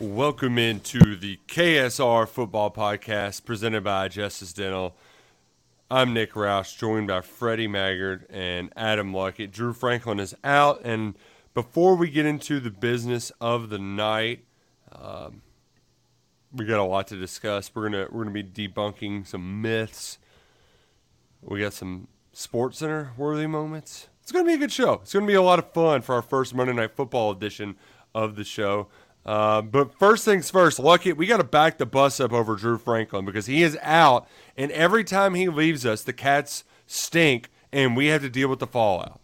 Welcome into the KSR Football Podcast presented by Justice Dental. I'm Nick Roush, joined by Freddie Maggard and Adam Luckett. Drew Franklin is out, and before we get into the business of the night, um, we got a lot to discuss. We're gonna we're gonna be debunking some myths. We got some Sports Center worthy moments. It's gonna be a good show. It's gonna be a lot of fun for our first Monday Night Football edition of the show. Uh, but first things first, Lucky, we got to back the bus up over Drew Franklin because he is out, and every time he leaves us, the Cats stink, and we have to deal with the fallout.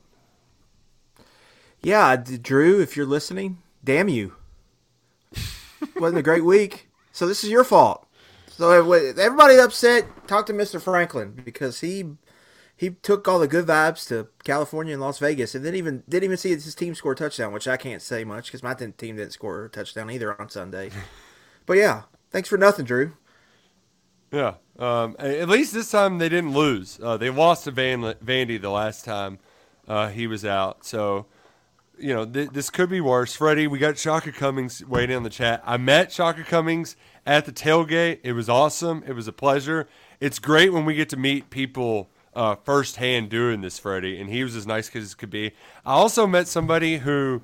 Yeah, Drew, if you're listening, damn you. Wasn't a great week, so this is your fault. So everybody upset, talk to Mr. Franklin because he he took all the good vibes to California and Las Vegas, and didn't even didn't even see his team score a touchdown, which I can't say much because my team didn't score a touchdown either on Sunday. but yeah, thanks for nothing, Drew. Yeah, um, at least this time they didn't lose. Uh, they lost to Van Vandy the last time uh, he was out, so you know th- this could be worse. Freddie, we got Shaka Cummings waiting on the chat. I met Shaka Cummings at the tailgate. It was awesome. It was a pleasure. It's great when we get to meet people uh, firsthand doing this, Freddie, and he was as nice as could be. I also met somebody who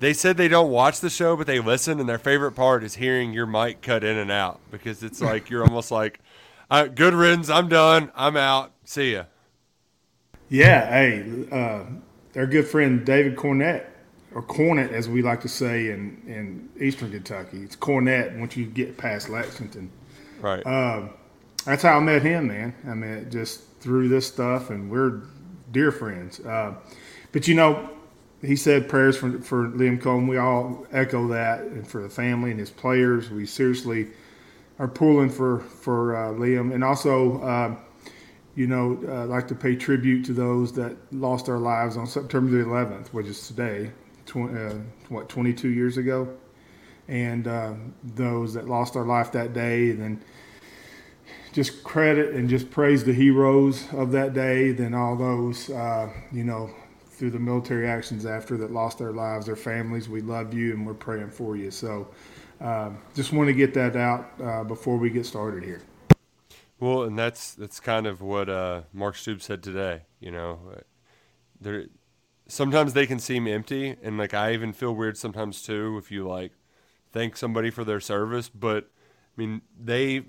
they said they don't watch the show, but they listen, and their favorite part is hearing your mic cut in and out because it's like you're almost like, uh, "Good riddance, I'm done, I'm out, see ya." Yeah, hey, uh, our good friend David Cornett, or Cornet as we like to say in in Eastern Kentucky, it's Cornett once you get past Lexington. Right. Um, that's how I met him, man. I mean, just through this stuff, and we're dear friends. Uh, but you know, he said prayers for for Liam Coen. We all echo that, and for the family and his players. We seriously are pulling for for uh, Liam, and also, uh, you know, uh, like to pay tribute to those that lost their lives on September the 11th, which is today, tw- uh, what 22 years ago, and uh, those that lost their life that day, and then just credit and just praise the heroes of that day than all those, uh, you know, through the military actions after that lost their lives, their families. We love you and we're praying for you. So um, just want to get that out uh, before we get started here. Well, and that's that's kind of what uh, Mark Stoops said today. You know, there sometimes they can seem empty, and like I even feel weird sometimes too if you like thank somebody for their service, but I mean they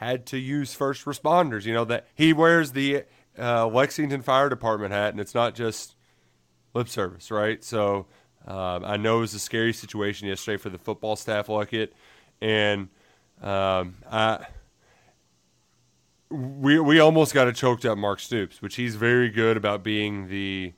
had to use first responders. You know that he wears the uh, Lexington Fire Department hat, and it's not just lip service, right? So um, I know it was a scary situation yesterday for the football staff, like it, and um, I we we almost got a choked up Mark Stoops, which he's very good about being the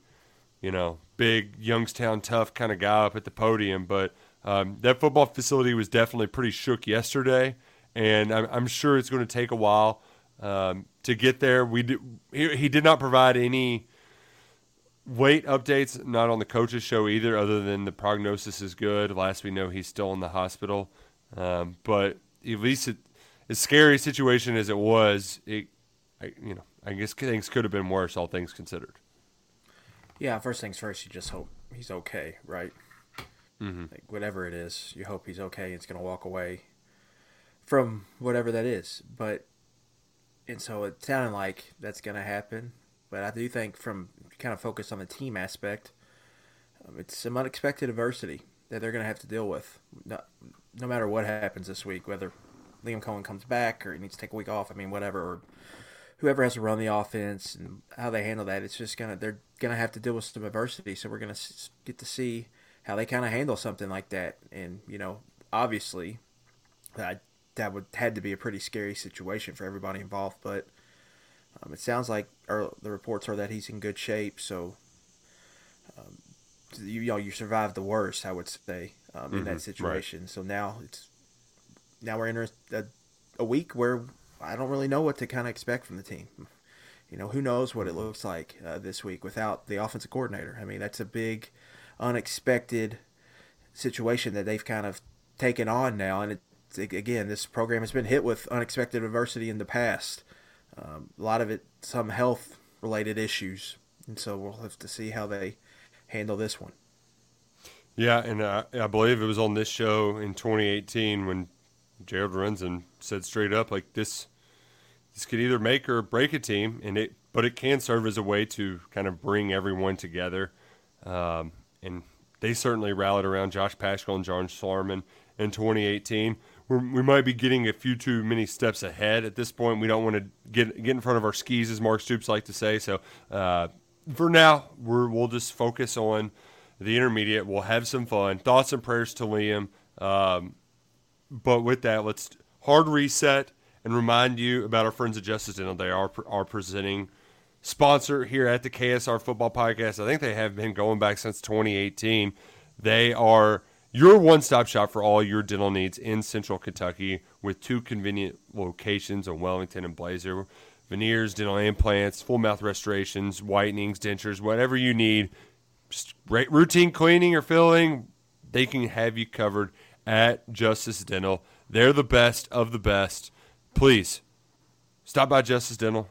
you know big Youngstown tough kind of guy up at the podium, but. Um, that football facility was definitely pretty shook yesterday, and I'm, I'm sure it's going to take a while um, to get there. We he, he did not provide any weight updates, not on the coaches show either, other than the prognosis is good. Last we know, he's still in the hospital. Um, but at least it, as scary a situation as it was, it, I, you know, I guess things could have been worse, all things considered. Yeah, first things first, you just hope he's okay, right? Mm-hmm. Like whatever it is, you hope he's okay. It's gonna walk away from whatever that is. But and so it sounded like that's going to happen. But I do think from kind of focus on the team aspect, um, it's some unexpected adversity that they're going to have to deal with. No, no matter what happens this week, whether Liam Coen comes back or he needs to take a week off. I mean, whatever. Or whoever has to run the offense and how they handle that, it's just gonna they're gonna have to deal with some adversity. So we're gonna get to see how they kind of handle something like that. And you know, obviously, I that would had to be a pretty scary situation for everybody involved. But um, it sounds like or the reports are that he's in good shape. So um, you, you know you survived the worst, I would say, um, in that situation. So now it's now we're in a, a, week where I don't really know what to kind of expect from the team. You know, who knows what it looks like uh, this week without the offensive coordinator. I mean, that's a big, unexpected situation that they've kind of taken on now. And it's, again, this program has been hit with unexpected adversity in the past. Um, a lot of it, some health related issues. And so we'll have to see how they handle this one. Yeah, and uh, I believe it was on this show in 2018 when Jared Lorenzen said straight up, like this, this could either make or break a team, and it, but it can serve as a way to kind of bring everyone together. Um, and they certainly rallied around Josh Paschal and John Schlarman in 2018. We might be getting a few too many steps ahead at this point. We don't want to get get in front of our skis, as Mark Stoops like to say. So uh, for now, we're, we'll just focus on the intermediate. We'll have some fun. Thoughts and prayers to Liam. Um, but with that, let's hard reset and remind you about our friends at Justice Dental. They are are presenting sponsor here at the KSR Football Podcast. I think they have been going back since 2018. They are your one-stop shop for all your dental needs in Central Kentucky with two convenient locations in Wellington and Blazer. Veneers, dental implants, full mouth restorations, whitenings, dentures, whatever you need. Routine cleaning or filling, they can have you covered at Justice Dental. They're the best of the best. Please stop by Justice Dental,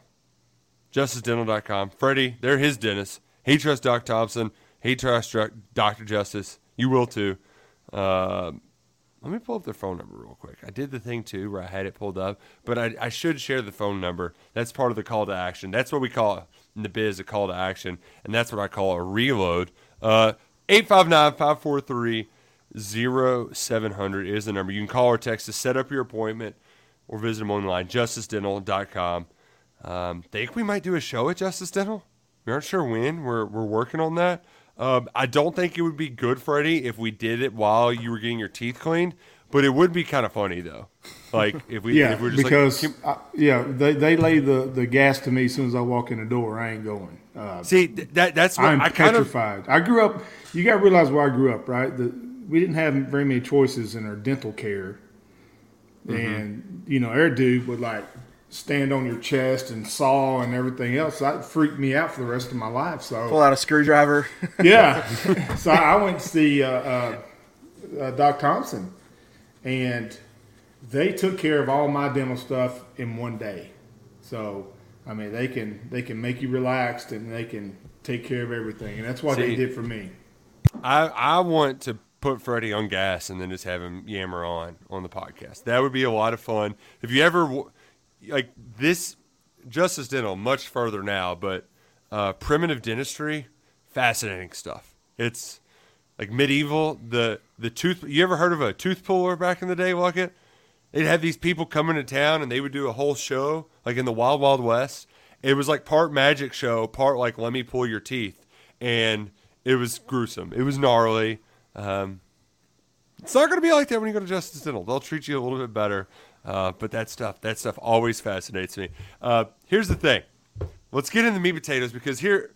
justicedental.com. Freddie, they're his dentist. He trusts Doc Thompson. He trusts Dr. Justice. You will too. Uh, let me pull up their phone number real quick. I did the thing too where I had it pulled up, but I, I should share the phone number. That's part of the call to action. That's what we call in the biz a call to action, and that's what I call a reload. Uh, 859 543 0700 is the number. You can call or text to set up your appointment or visit them online, justicedental.com. Um, think we might do a show at Justice Dental. We aren't sure when. We're, we're working on that. Um, I don't think it would be good, Freddie, if we did it while you were getting your teeth cleaned, but it would be kind of funny, though. Like, if we, yeah, if we're just because, like, I, yeah, they, they lay the, the gas to me as soon as I walk in the door. I ain't going. Uh, see, that, that's what I'm I kind of, petrified. I grew up, you got to realize where I grew up, right? The, we didn't have very many choices in our dental care. Mm-hmm. And, you know, our dude would like stand on your chest and saw and everything else. That freaked me out for the rest of my life. So, Pull out a screwdriver. yeah. so I went to see uh, uh, uh, Doc Thompson, and they took care of all my dental stuff in one day. So, I mean, they can they can make you relaxed and they can take care of everything, and that's what See, they did for me. I, I want to put Freddie on gas and then just have him yammer on on the podcast. That would be a lot of fun. If you ever w- like this, Justice Dental much further now, but uh, primitive dentistry, fascinating stuff. It's like medieval. The the tooth. You ever heard of a tooth puller back in the day, Luckett? They'd have these people come into town and they would do a whole show, like in the Wild Wild West. It was like part magic show, part like let me pull your teeth, and it was gruesome. It was gnarly. Um, it's not going to be like that when you go to Justice Dental. They'll treat you a little bit better. Uh, but that stuff, that stuff always fascinates me. Uh, here's the thing. Let's get into the meat potatoes because here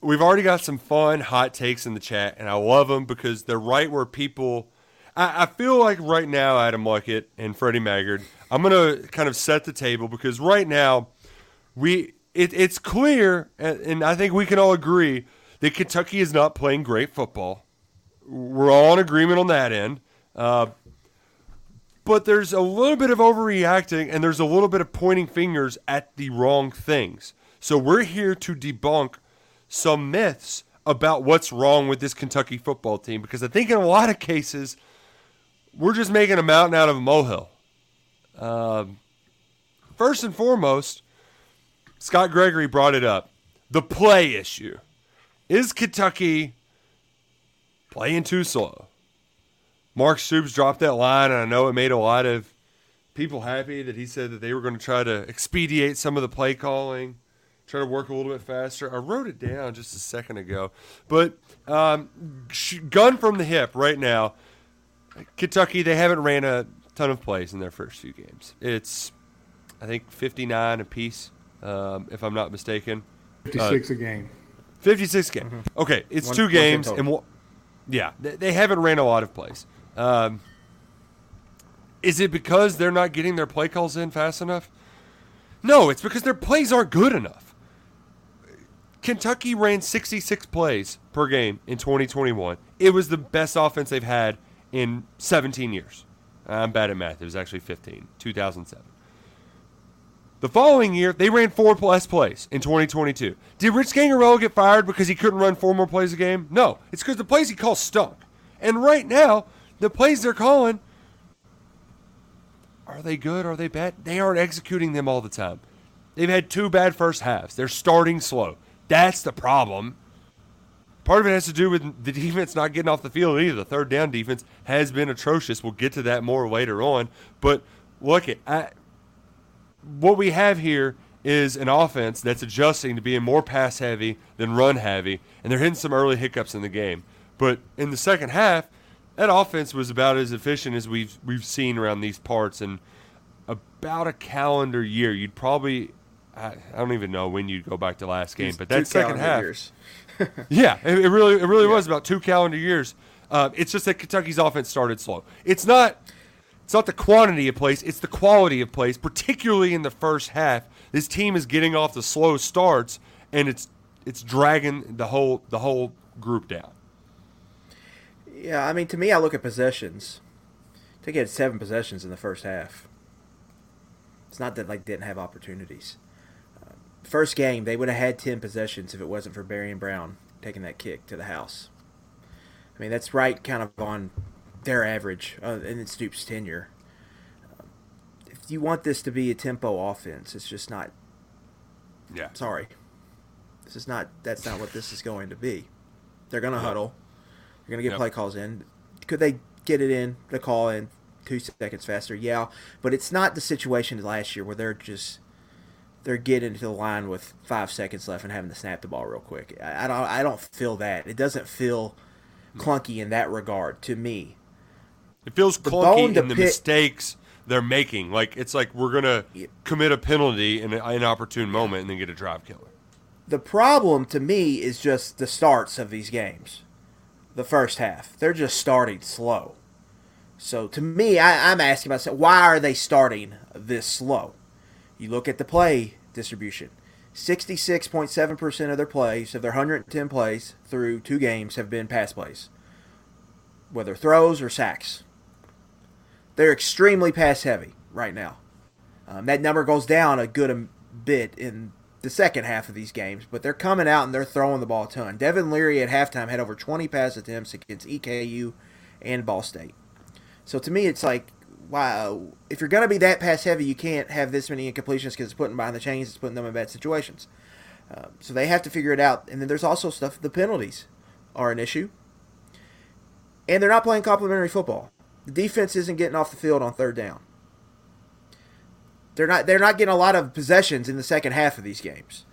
we've already got some fun hot takes in the chat, and I love them because they're right where people. I, I feel like right now, Adam Luckett and Freddie Maggard, I'm to kind of set the table because right now we it, it's clear, and, and I think we can all agree that Kentucky is not playing great football. We're all in agreement on that end. Uh, but there's a little bit of overreacting and there's a little bit of pointing fingers at the wrong things. So we're here to debunk some myths about what's wrong with this Kentucky football team because I think in a lot of cases we're just making a mountain out of a molehill. Um, first and foremost, Scott Gregory brought it up. The play issue. Is Kentucky playing too slow? Mark Stoops dropped that line, and I know it made a lot of people happy that he said that they were going to try to expedite some of the play calling, try to work a little bit faster. I wrote it down just a second ago. But um, gun from the hip right now. Kentucky, they haven't ran a ton of plays in their first few games. It's, I think, 59 apiece, um, if I'm not mistaken. 56 a game. 56 game. Okay, it's One- two games, and one, yeah, they, they haven't ran a lot of plays. Um, is it because they're not getting their play calls in fast enough? No, it's because their plays aren't good enough. Kentucky ran 66 plays per game in 2021. It was the best offense they've had in 17 years. I'm bad at math. It was actually 15, 2007. The following year, they ran four plus plays in 2022. Did Rich Scangarello get fired because he couldn't run four more plays a game? No. It's because the plays he called stunk. And right now, the plays they're calling, are they good? Are they bad? They aren't executing them all the time. They've had two bad first halves. They're starting slow. That's the problem. Part of it has to do with the defense not getting off the field either. The third down defense has been atrocious. We'll get to that more later on. But look at I, what we have here is an offense that's adjusting to being more pass heavy than run heavy, and they're hitting some early hiccups in the game. But in the second half, that offense was about as efficient as we've we've seen around these parts in about a calendar year. You'd probably I, I don't even know when you'd go back to last game, but that second half, years. yeah, it, it really it really was about two calendar years. Uh, it's just that Kentucky's offense started slow. It's not it's not the quantity of plays, it's the quality of plays, particularly in the first half. This team is getting off the slow starts and it's it's dragging the whole the whole group down. Yeah, I mean, to me, I look at possessions. I think he had seven possessions in the first half. It's not that like didn't have opportunities. Uh, first game, they would have had ten possessions if it wasn't for Barion Brown taking that kick to the house. I mean, that's right, kind of on their average uh, in Stoops' tenure. Uh, if you want this to be a tempo offense, it's just not. Yeah. Sorry, this is not. That's not what this is going to be. They're going to huddle. They're going to get Yep. play calls in. Could they get it in the call in two seconds faster? Yeah, but it's not the situation last year where they're just they're getting to the line with five seconds left and having to snap the ball real quick. I, I don't. I don't feel that. It doesn't feel clunky in that regard to me. It feels bone clunky in the pick- mistakes they're making. Like it's like we're gonna Yep. commit a penalty in an inopportune moment and then get a drive killer. The problem to me is just the starts of these games. The first half. They're just starting slow. So to me, I, I'm asking myself, why are they starting this slow? You look at the play distribution. 66.7% of their plays, of their 110 plays through two games, have been pass plays, whether throws or sacks. They're extremely pass heavy right now. Um, that number goes down a good bit in the second half of these games, but they're coming out and they're throwing the ball a ton. Devin Leary at halftime had over 20 pass attempts against EKU and Ball State. So to me, it's like, wow, if you're going to be that pass heavy, you can't have this many incompletions because it's putting behind the chains, it's putting them in bad situations. Uh, so they have to figure it out. And then there's also stuff, the penalties are an issue. And they're not playing complementary football. The defense isn't getting off the field on third down. They're not they're not getting a lot of possessions in the second half of these games.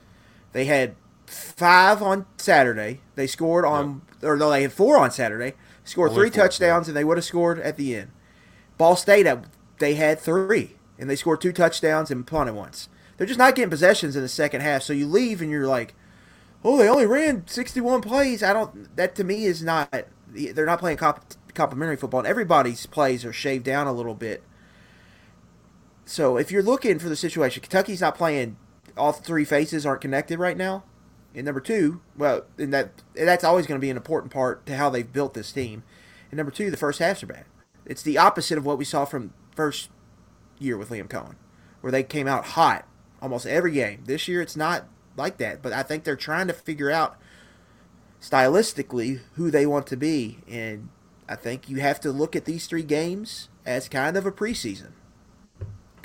They had five on Saturday. They scored on or no, they had four on Saturday. Scored Only three four, touchdowns and they would have scored at the end. Ball State they had three and they scored two touchdowns and punted once. They're just not getting possessions in the second half. So you leave and you're like, oh, they only ran 61 plays. I don't. That to me is not. They're not playing comp, complementary football. And everybody's plays are shaved down a little bit. So if you're looking for the situation, Kentucky's not playing. All three faces aren't connected right now. And number two, well, and that that's always going to be an important part to how they've built this team. And number two, the first halves are bad. It's the opposite of what we saw from first year with Liam Coen, where they came out hot almost every game. This year, it's not like that. But I think they're trying to figure out stylistically who they want to be, and I think you have to look at these three games as kind of a preseason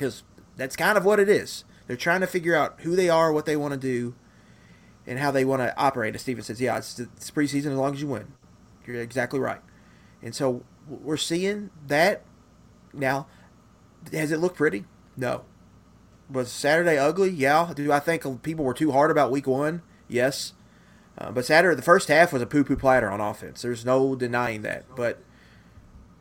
because that's kind of what it is. They're trying to figure out who they are, what they want to do, and how they want to operate. As Steven says, yeah, it's, it's preseason as long as you win. You're exactly right. And so we're seeing that now. Has it looked pretty? No. Was Saturday ugly? Yeah. Do I think people were too hard about week one? Yes. Uh, but Saturday, the first half was a poo poo platter on offense. There's no denying that. But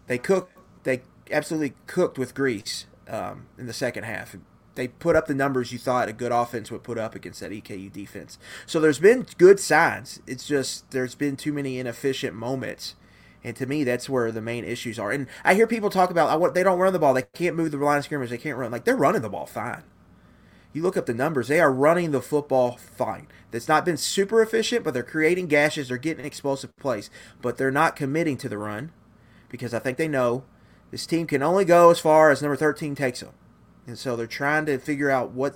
they cooked. They absolutely cooked with grease um, in the second half. They put up the numbers you thought a good offense would put up against that EKU defense. So there's been good signs. It's just there's been too many inefficient moments. And to me, that's where the main issues are. And I hear people talk about I want, they don't run the ball. They can't move the line of scrimmage. They can't run. Like they're running the ball fine. You look up the numbers; they are running the football fine. That's not been super efficient, but they're creating gashes. They're getting explosive plays, but they're not committing to the run because I think they know this team can only go as far as number 13 takes them. And so they're trying to figure out what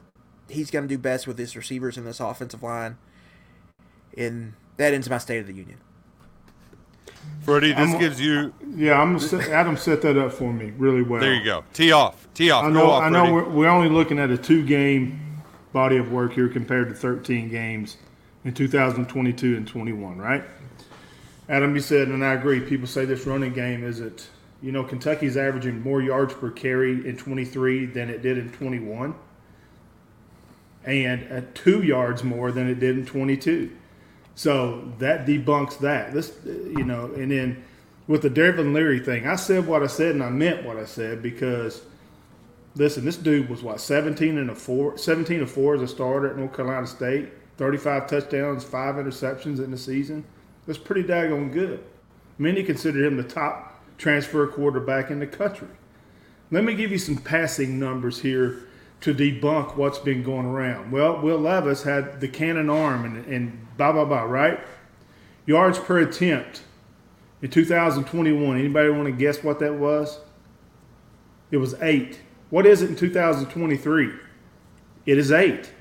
he's going to do best with his receivers in this offensive line. And that ends my State of the Union. Freddie, this I'm- gives you. Yeah, I'm gonna set, Adam set that up for me really well. There you go. Tee off. Tee off. I Go know. off, I know. We're, we're only looking at a two-game body of work here compared to 13 games in 2022 and 21, right? Adam, you said, and I agree. People say this running game isn't. You know, Kentucky's averaging more yards per carry in 23 than it did in 21, and at two yards more than it did in 22. So that debunks that. This, you know, and then with the Devin Leary thing, I said what I said and I meant what I said because listen, this dude was what 17 and a four, 17 and four as a starter at North Carolina State, 35 touchdowns, five interceptions in the season. That's pretty daggone good. Many consider him the top transfer a quarterback in the country. Let me give you some passing numbers here to debunk what's been going around. Well, Will Levis had the cannon arm and, and blah, blah, blah, right? Yards per attempt in 2021. Anybody want to guess what that was? It was eight. What is it in 2023? It is eight.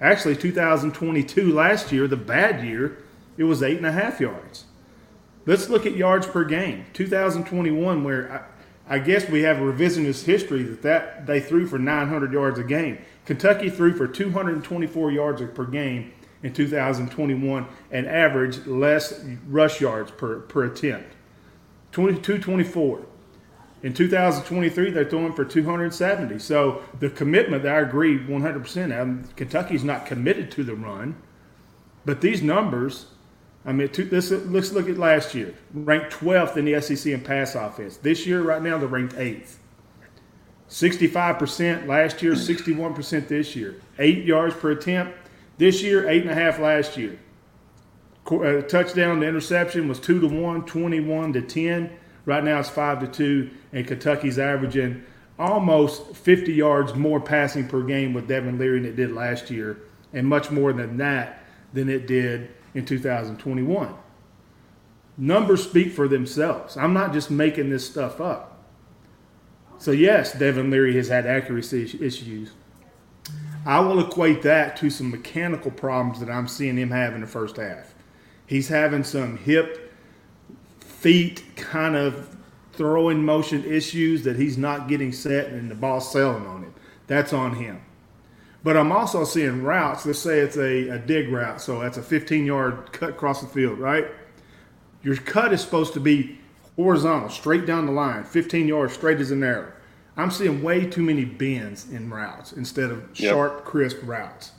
Actually, 2022, last year, the bad year, it was eight and a half yards. Let's look at yards per game. 2021, where I, I guess we have a revisionist history that, that they threw for 900 yards a game. Kentucky threw for 224 yards per game in 2021 and averaged less rush yards per, per attempt. 2224. In 2023, they're throwing for 270. So the commitment, I agree 100%. Um, Kentucky's not committed to the run, but these numbers, I mean, this, let's look at last year. Ranked 12th in the SEC in pass offense. This year, right now, they're ranked 8th. 65% last year, 61% this year. Eight yards per attempt. This year, eight and a half last year. Uh, touchdown to interception was two to one, 21 to 10. Right now it's five to two, and Kentucky's averaging almost 50 yards more passing per game with Devin Leary than it did last year, and much more than that than it did in 2021. Numbers speak for themselves. I'm not just making this stuff up. So yes, Devin Leary has had accuracy issues. I will equate that to some mechanical problems that I'm seeing him have in the first half. He's having some hip, feet kind of throwing motion issues that he's not getting set and the ball's sailing on him. That's on him. But I'm also seeing routes. Let's say it's a, a dig route, so that's a 15 yard cut across the field, right? Your cut is supposed to be horizontal, straight down the line, 15 yards straight as an arrow. I'm seeing way too many bends in routes instead of Yep. sharp, crisp routes.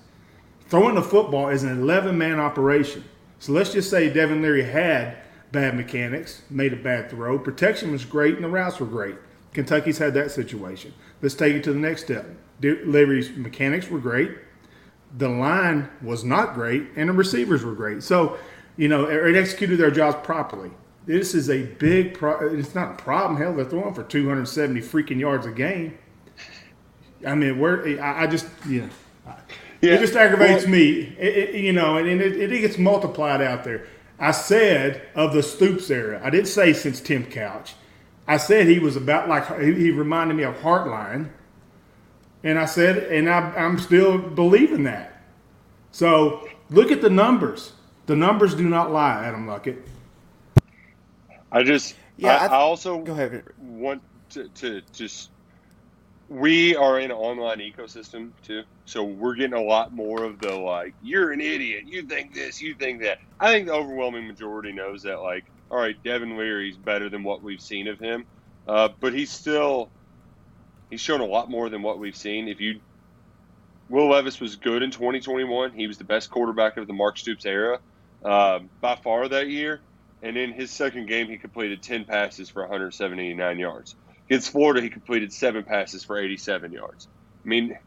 Throwing the football is an 11 man operation. So let's just say Devin Leary had bad mechanics, made a bad throw. Protection was great and the routes were great. Kentucky's had that situation. Let's take it to the next step. Leary's mechanics were great. The line was not great, and the receivers were great. So, you know, it executed their jobs properly. This is a big. Pro- it's not a problem. Hell, they're throwing for 270 freaking yards a game. I mean, we're. I, I just, you know, Yeah. it just aggravates me. It, it- you know, and, and it, it gets multiplied out there. I said of the Stoops era. I didn't say since Tim Couch. I said he was about like he he reminded me of Hartline, and I said, and I, I'm still believing that. So look at the numbers. The numbers do not lie, Adam Luckett. I just, Yeah, I, I- I also Go ahead. want to, to just. We are in an online ecosystem too, so we're getting a lot more of the like, "You're an idiot. You think this. You think that." I think the overwhelming majority knows that, like, all right, Devin Leary's better than what we've seen of him, uh, but he's still he's shown a lot more than what we've seen. If you Will Levis was good in 2021. He was the best quarterback of the Mark Stoops era uh, by far that year. and in his second game, he completed 10 passes for 179 yards. Against Florida, he completed seven passes for 87 yards. I mean,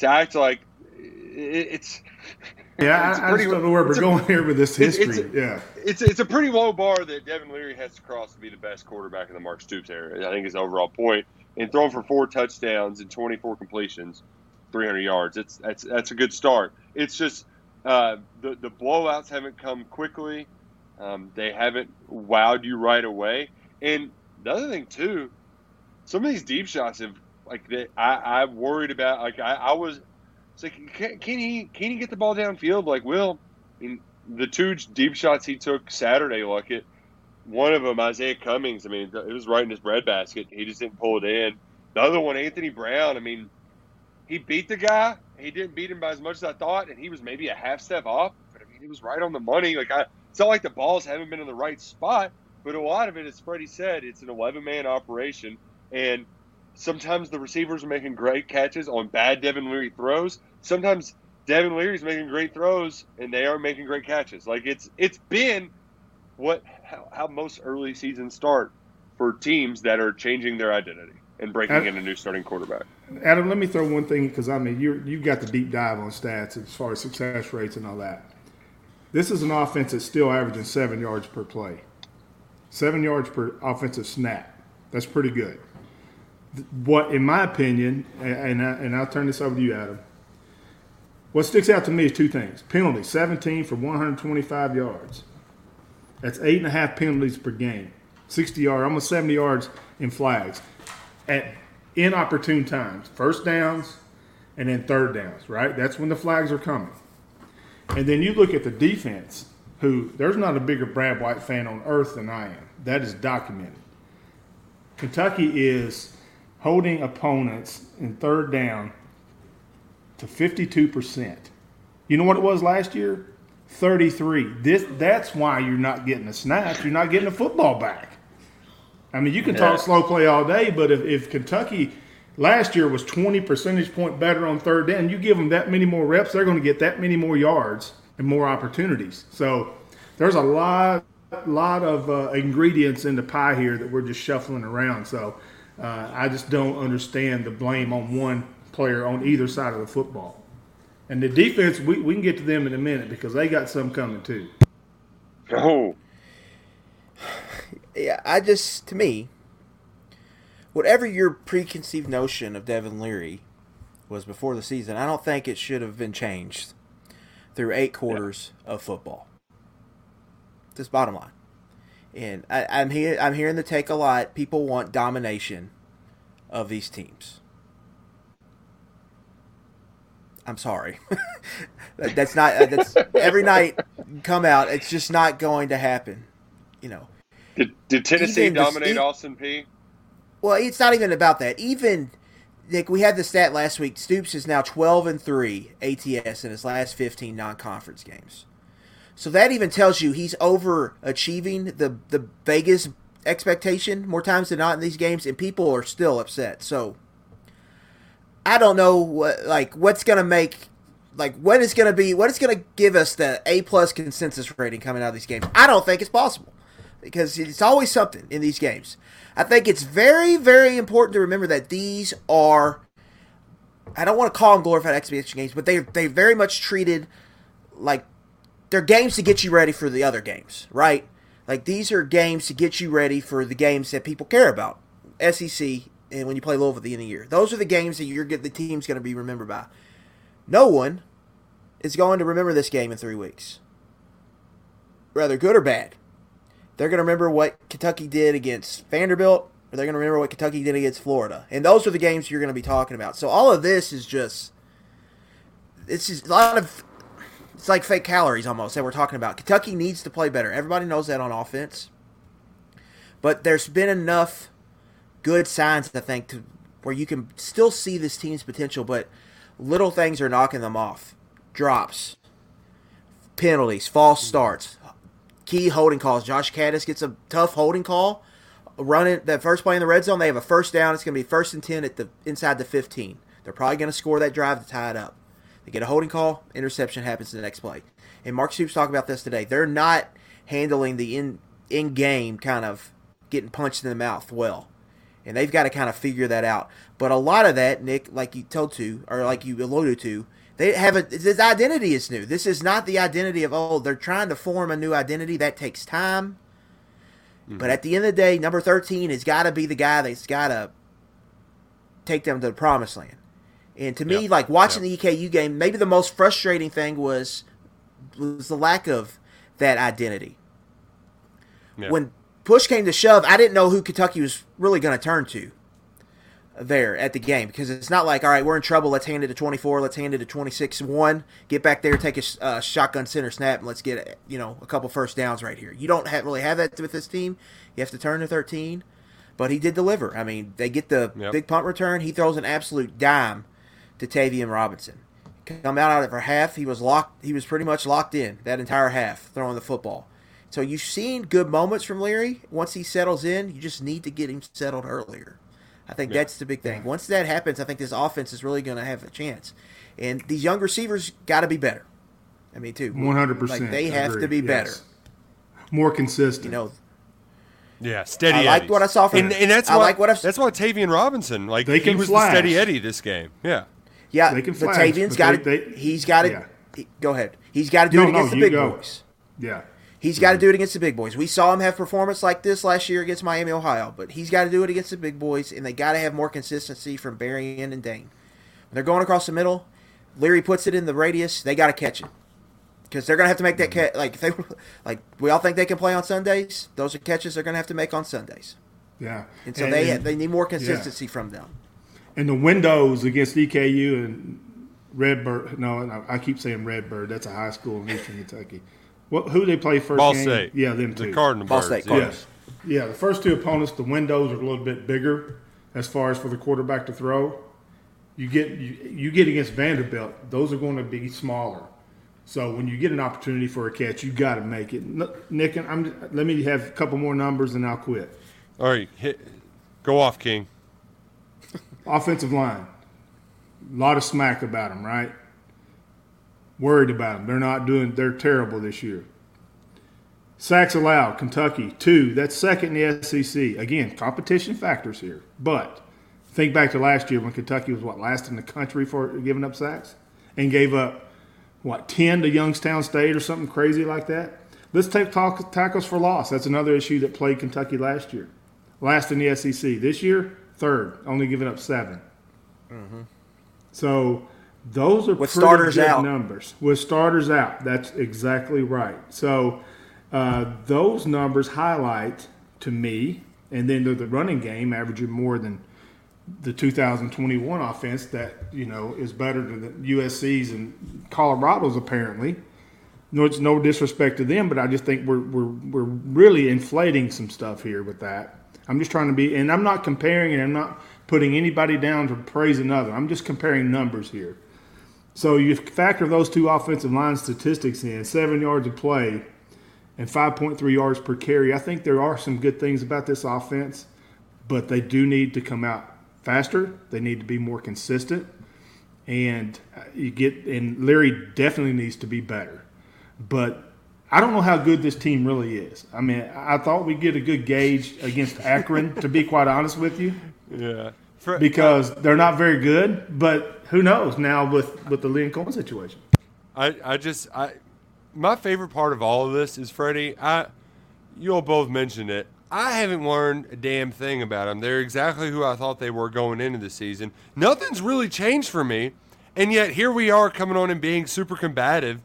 to act like it's yeah, it's I, pretty- I just don't know where we're a- going here with this it's- history. it's yeah, it's it's a pretty low bar that Devin Leary has to cross to be the best quarterback in the Mark Stoops era. I think his overall point and throwing for four touchdowns and 24 completions, 300 yards. It's that's that's a good start. It's just uh, the the blowouts haven't come quickly. Um, they haven't wowed you right away. And the other thing too, some of these deep shots have like that. I I worried about. Like I, I was. It's like can, can he can he get the ball downfield? Like Will, I mean, the two deep shots he took Saturday, like it. One of them, Isaiah Cummings. I mean, it was right in his breadbasket. He just didn't pull it in. The other one, Anthony Brown. I mean, he beat the guy. He didn't beat him by as much as I thought, and he was maybe a half step off. But I mean, he was right on the money. Like I, it's not like the balls haven't been in the right spot, but a lot of it, as Freddie said, it's an 11 man operation, and sometimes the receivers are making great catches on bad Devin Leary throws. Sometimes Devin Leary's making great throws, and they are making great catches. Like it's it's been what how, how most early seasons start for teams that are changing their identity and breaking Have- in a new starting quarterback. Adam, let me throw one thing because I mean you you've got the deep dive on stats as far as success rates and all that. This is an offense that's still averaging seven yards per play, seven yards per offensive snap. That's pretty good. What, in my opinion, and and, I, and I'll turn this over to you, Adam. What sticks out to me is two things: penalty, seventeen for one hundred twenty-five yards. That's eight and a half penalties per game, sixty yards, almost seventy yards in flags at inopportune times, first downs and then third downs, right? That's when the flags are coming. And then you look at the defense, who there's not a bigger Brad White fan on earth than I am. That is documented. Kentucky is holding opponents in third down to 52%. You know what it was last year? 33. This that's why you're not getting the snaps. You're not getting the football back. I mean, you can talk slow play all day, but if, if Kentucky last year was 20 percentage point better on third down, you give them that many more reps, they're going to get that many more yards and more opportunities. So there's a lot, lot of uh, ingredients in the pie here that we're just shuffling around. So uh, I just don't understand the blame on one player on either side of the football. And the defense, we, we can get to them in a minute because they got some coming too. Oh, yeah, I just to me, whatever your preconceived notion of Devin Leary was before the season, I don't think it should have been changed through eight quarters of football. Just bottom line. And I, I'm here. I'm hearing the take a lot. People want domination of these teams. I'm sorry. That's not. uh, That's every night. Come out. It's just not going to happen. You know. did, did Tennessee Even dominate e- Austin Peay? Well, it's not even about that. Even like we had the stat last week, Stoops is now twelve and three ATS in his last fifteen non-conference games. So that even tells you he's overachieving the the Vegas expectation more times than not in these games, and people are still upset. So I don't know what like what's gonna make like what is gonna be what is gonna give us the A plus consensus rating coming out of these games. I don't think it's possible because it's always something in these games. I think it's very, very important to remember that these are. I don't want to call them glorified exhibition games, but they they very much treated like they're games to get you ready for the other games, right? Like these are games to get you ready for the games that people care about, SEC, and when you play Louisville at the end of the year. Those are the games that you're the team's going to be remembered by. No one is going to remember this game in three weeks, whether good or bad they're going to remember what Kentucky did against Vanderbilt, or they're going to remember what Kentucky did against Florida. And those are the games you're going to be talking about. So all of this is just it's just a lot of it's like fake calories almost that we're talking about. Kentucky needs to play better. Everybody knows that on offense. But there's been enough good signs I think to where you can still see this team's potential, but little things are knocking them off. Drops, penalties, false starts, key holding calls. Josh Kattus gets a tough holding call. Running that first play in the red zone, they have a first down. It's going to be first and ten at the inside the fifteen. They're probably going to score that drive to tie it up. They get a holding call, interception happens in the next play. And Mark Stoops talked about this today. They're not handling the in in game kind of getting punched in the mouth well, and they've got to kind of figure that out. But a lot of that, Nick, like you told to, or like you alluded to, they have a this identity is new. This is not the identity of old. they're trying to form a new identity that takes time. Mm-hmm. But at the end of the day, number thirteen has got to be the guy that's got to take them to the promised land. And to me, Yep. like watching Yep. the EKU game, maybe the most frustrating thing was was the lack of that identity. Yeah. When push came to shove, I didn't know who Kentucky was really going to turn to there at the game because it's not like all right, we're in trouble. Let's hand it to twenty four. Let's hand it to twenty six one. Get back there, take a uh, shotgun center snap, and let's get you know a couple first downs right here. You don't have, really have that with this team. You have to turn to thirteen, but he did deliver. I mean, they get the Yep. big punt return. He throws an absolute dime to Tayvion Robinson. Come out of it for half. He was locked. He was pretty much locked in that entire half throwing the football. So you've seen good moments from Leary. Once he settles in, you just need to get him settled earlier. I think that's the big thing. Once that happens, I think this offense is really going to have a chance. And these young receivers got to be better. I mean, too. One hundred percent. Like they have to be better. More consistent. You know, Yeah, steady. I liked what I saw from and, him. and that's I why like what I've- that's why Tayvion Robinson like They he can was flash. the steady Eddie this game. Yeah, yeah. They can but flash, Tayvion's but got to. they- they- He's got to. yeah. Go ahead. He's got to do No, it no, against the big go. boys. Yeah. He's got to mm-hmm. do it against the big boys. We saw him have performance like this last year against Miami, Ohio, but he's got to do it against the big boys, and they got to have more consistency from Barion and Dane. When they're going across the middle, Leary puts it in the radius. They got to catch it because they're going to have to make that mm-hmm. catch. Like they, like we all think they can play on Sundays. Those are catches they're going to have to make on Sundays, Yeah. and so they they need more consistency from them. and the windows against EKU and Redbird. No, no, I keep saying Redbird. That's a high school in Eastern Kentucky. What? Who they play first? Ball game? State. Yeah, them the two. Cardinal Ball State yeah. Cardinals. Yes. Yeah, the first two opponents, the windows are a little bit bigger as far as for the quarterback to throw. You get you, you get against Vanderbilt; those are going to be smaller. So when you get an opportunity for a catch, you got to make it. N- Nick, I'm, let me have a couple more numbers and I'll quit. All right, hit, go off, King. Offensive line, a lot of smack about them, right? Worried about them. They're not doing. They're terrible this year. Sacks allowed, Kentucky two. That's second in the SEC. Again, competition factors here. But think back to last year when Kentucky was what last in the country for giving up sacks, and gave up what ten to Youngstown State or something crazy like that. Let's take talk, tackles for loss. That's another issue that played Kentucky last year. Last in the SEC. This year, third, only giving up 7 mm-hmm. So those are With starters out. numbers. With starters out, that's exactly right. So uh, those numbers highlight to me, and then the, the running game averaging more than the 2021 offense that you know is better than the USC's and Colorado's apparently. No, it's no disrespect to them, but I just think we're we're we're really inflating some stuff here with that. I'm just trying to be, and I'm not comparing, and I'm not putting anybody down to praise another. I'm just comparing numbers here. So you factor those two offensive line statistics in, seven yards of play and 5.3 yards per carry. I think there are some good things about this offense, but they do need to come out faster. They need to be more consistent. And uh, you get, and Larry definitely needs to be better. But I don't know how good this team really is. I mean, I thought we'd get a good gauge against Akron, to be quite honest with you Yeah, For- because they're not very good. But who knows now with with the Liam Coen situation? I, I just I my favorite part of all of this is Freddie. I you all both mentioned it. I haven't learned a damn thing about them. They're exactly who I thought they were going into the season. Nothing's really changed for me, and yet here we are coming on and being super combative.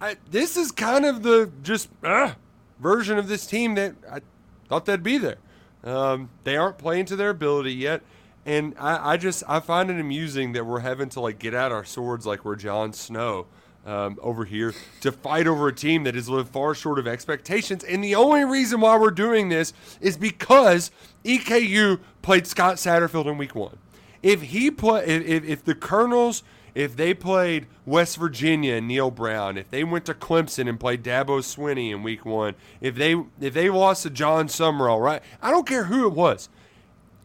I, this is kind of the just uh, version of this team that I thought they'd be there. Um, they aren't playing to their ability yet, and I, I just I find it amusing that we're having to like get out our swords like we're Jon Snow um, over here to fight over a team that has lived far short of expectations. And the only reason why we're doing this is because EKU played Scott Satterfield in Week One. If he play, if, if, the Colonels, if they played West Virginia and Neal Brown, if they went to Clemson and played Dabo Swinney in Week One, if they if they lost to Jon Sumrall, right? I don't care who it was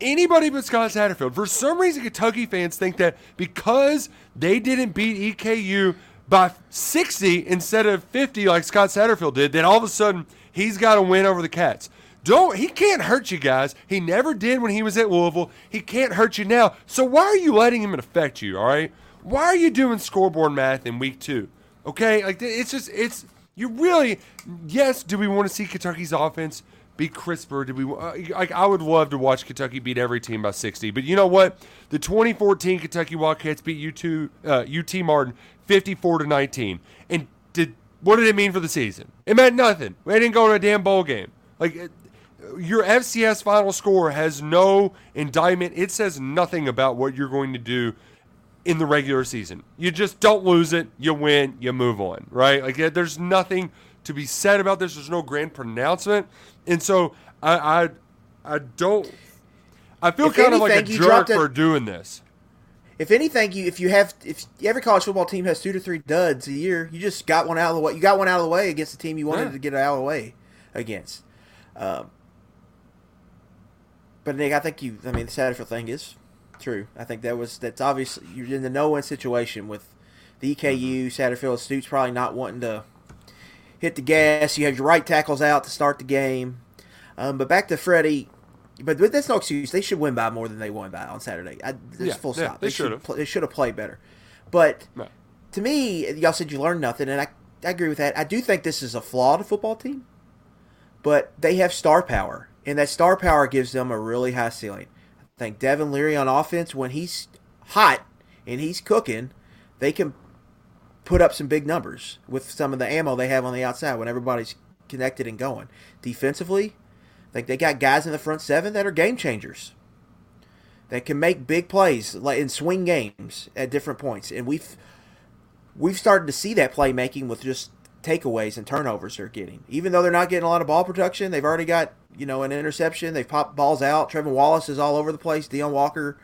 anybody but Scott Satterfield. For some reason, Kentucky fans think that because they didn't beat EKU by 60 instead of 50 like Scott Satterfield did, then all of a sudden he's got to win over the Cats. Don't he can't hurt you guys. He never did when he was at Louisville. He can't hurt you now. So why are you letting him affect you, all right? Why are you doing scoreboard math in week 2? Okay? Like it's just it's you really yes, do we want to see Kentucky's offense be crisper? Did we uh, like I would love to watch Kentucky beat every team by 60. But you know what? The 2014 Kentucky Wildcats beat U2 uh, UT Martin 54 to 19. And did what did it mean for the season? It meant nothing. We didn't go to a damn bowl game. Like your FCS final score has no indictment. It says nothing about what you're going to do in the regular season. You just don't lose it. You win. You move on. Right? Like there's nothing to be said about this. There's no grand pronouncement, and so I I, I don't. I feel If kind of like a jerk it- for doing this. If anything, you if you have if every college football team has two to three duds a year, you just got one out of the way. You got one out of the way against the team you wanted Yeah. to get out of the way against. Um, but Nick, I think you. I mean, the Satterfield thing is true. I think that was that's obviously you're in the no-win situation with the EKU Satterfield. Stu's probably not wanting to hit the gas. You have your right tackles out to start the game. Um, but back to Freddie. But, but that's no excuse. They should win by more than they won by on Saturday. I, Yeah, full yeah, stop. they should should've. pl- they should have played better. But No. to me, y'all said you learned nothing, and I, I agree with that. I do think this is a flawed football team, but they have star power, and that star power gives them a really high ceiling. I think Devin Leary on offense, when he's hot and he's cooking, they can put up some big numbers with some of the ammo they have on the outside when everybody's connected and going. Defensively, think they got guys in the front seven that are game changers that can make big plays like in swing games at different points. And we've we've started to see that playmaking with just takeaways and turnovers they're getting. Even though they're not getting a lot of ball production, they've already got, you know, an interception. They've popped balls out. Trevin Wallace is all over the place. Deone Walker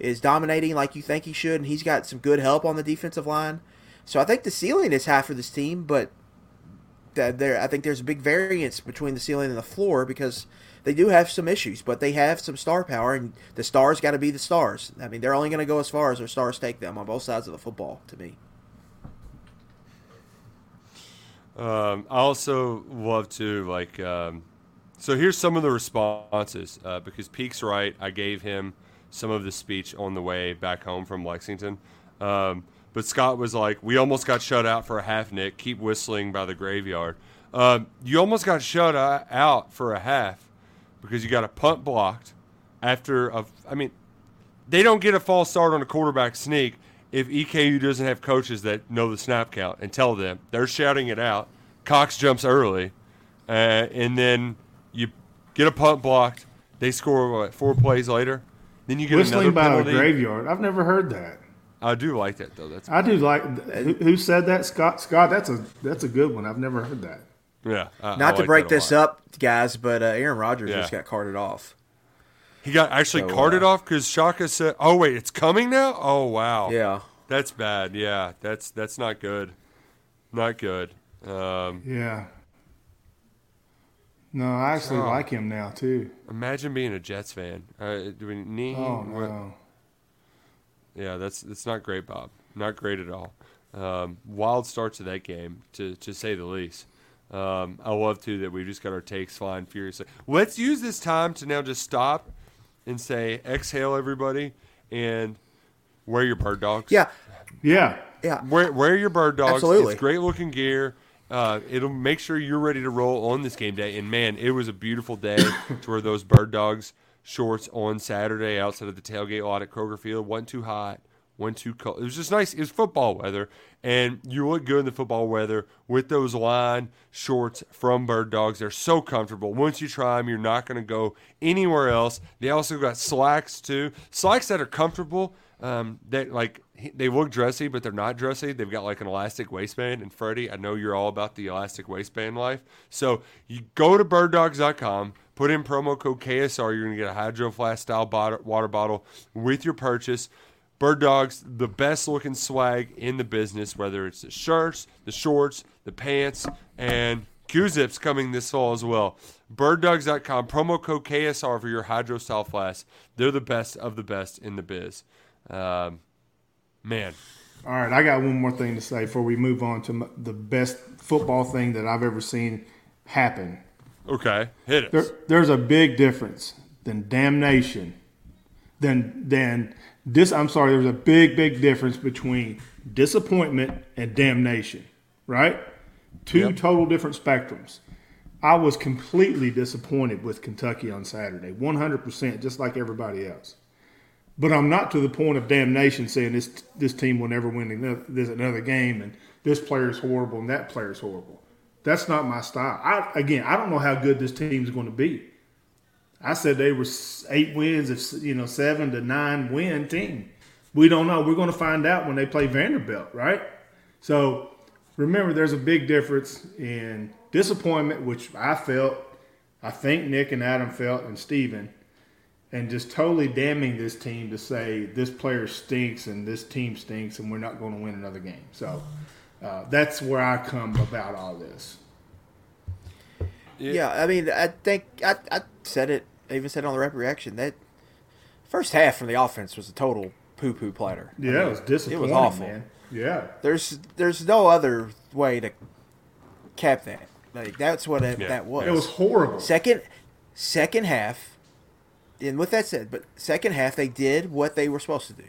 is dominating like you think he should, and he's got some good help on the defensive line. So I think the ceiling is high for this team, but there I think there's a big variance between the ceiling and the floor because they do have some issues, but they have some star power, and the stars got to be the stars. I mean, they're only going to go as far as their stars take them on both sides of the football. To me, Um, I also love to like. Um, so here's some of the responses uh, because Peak's right. I gave him some of the speech on the way back home from Lexington. Um, but Scott was like, "We almost got shut out for a half, Nick. Keep whistling by the graveyard. Um, you almost got shut out for a half because you got a punt blocked after a. I mean, they don't get a false start on a quarterback sneak if EKU doesn't have coaches that know the snap count and tell them. They're shouting it out. Cox jumps early, uh, and then you get a punt blocked. They score what, four plays later. Then you get Whistling by penalty. the graveyard. I've never heard that. I do like that though. That's I do like. Who, who said that? Scott. Scott. That's a that's a good one. I've never heard that. yeah. I- I not to like break this lot. up, guys, but uh, Aaron Rodgers Yeah. just got carted off. He got actually So, carted uh, off because Shaka said, "Oh wait, it's coming now." Oh wow. Yeah, That's bad. Yeah, that's that's not good. Not good. Um, Yeah. No, I actually Oh. like him now too. imagine being a Jets fan. Uh, do we need? Oh what- no. Yeah, that's that's not great, Bob. Not great at all. Um, wild start to that game, to to say the least. Um, I love too that we've just got our takes flying furiously. Let's use this time to now just stop and say, exhale, everybody, and wear your bird dogs. yeah, Yeah. yeah. Wear, wear your bird dogs. Absolutely. It's great looking gear. Uh, it'll make sure you're ready to roll on this game day. And man, it was a beautiful day to wear those bird dogs shorts on Saturday outside of the tailgate lot at Kroger Field. wasn't too hot, wasn't too cold. It was just nice. It was football weather, and you look good in the football weather with those line shorts from Bird Dogs. They're so comfortable. Once you try them, you're not going to go anywhere else. They also got slacks too, slacks that are comfortable. Um, that like they look dressy, but they're not dressy. They've got like an elastic waistband. And Freddie, I know you're all about the elastic waistband life. So you go to birddogs.com, put in promo code KSR. You're gonna get a Hydro Flask style water bottle with your purchase. Bird Dogs, the best looking swag in the business, whether it's the shirts, the shorts, the pants, and Q-Zips coming this fall as well. Birddogs.com, promo code KSR for your Hydro style flask. They're the best of the best in the biz. Um, Man, All right, I got one more thing to say before we move on to the best football thing that I've ever seen happen. Okay, hit us. There, there's a big difference than damnation. Than than this. I'm sorry. There's a big, big difference between disappointment and damnation. Right? Two total different spectrums. I was completely disappointed with Kentucky on Saturday, 100%, just like everybody else. But I'm not to the point of damnation saying this this team will never win another, this another game and this player is horrible and that player is horrible. That's not my style. I again, I don't know how good this team is going to be. I said they were eight wins, if you know seven to nine win team. We don't know. We're going to find out when they play Vanderbilt, right? So remember, there's a big difference in disappointment, which I felt, I think Nick and Adam felt, and Steven, and just totally damning this team to say this player stinks and this team stinks and we're not going to win another game. So uh, that's where I come about all this. Yeah, I mean, I think I, I said it. I even said it on the rep reaction that first half from the offense was a total poo poo platter. I Yeah, mean, it was disappointing, It was awful. man. Yeah. There's there's no other way to cap that. Like that's what it, Yeah. that was. It was horrible. Second second half. And with that said, but second half they did what they were supposed to do.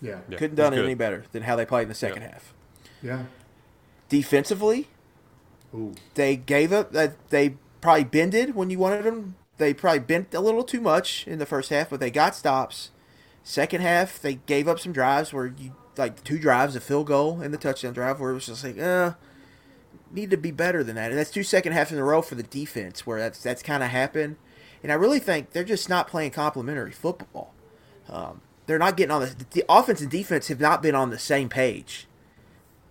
Yeah. Yeah, Couldn't it done it any better than how they played in the second Yeah. half. Yeah. Defensively, Ooh. they gave up. Uh, they probably bended when you wanted them. They probably bent a little too much in the first half, but they got stops. Second half, they gave up some drives where you like two drives, a field goal and the touchdown drive, where it was just like, uh, need to be better than that. And that's two second halves in a row for the defense, where that's that's kind of happened. And I really think they're just not playing complementary football. Um, they're not getting on the, the offense and defense have not been on the same page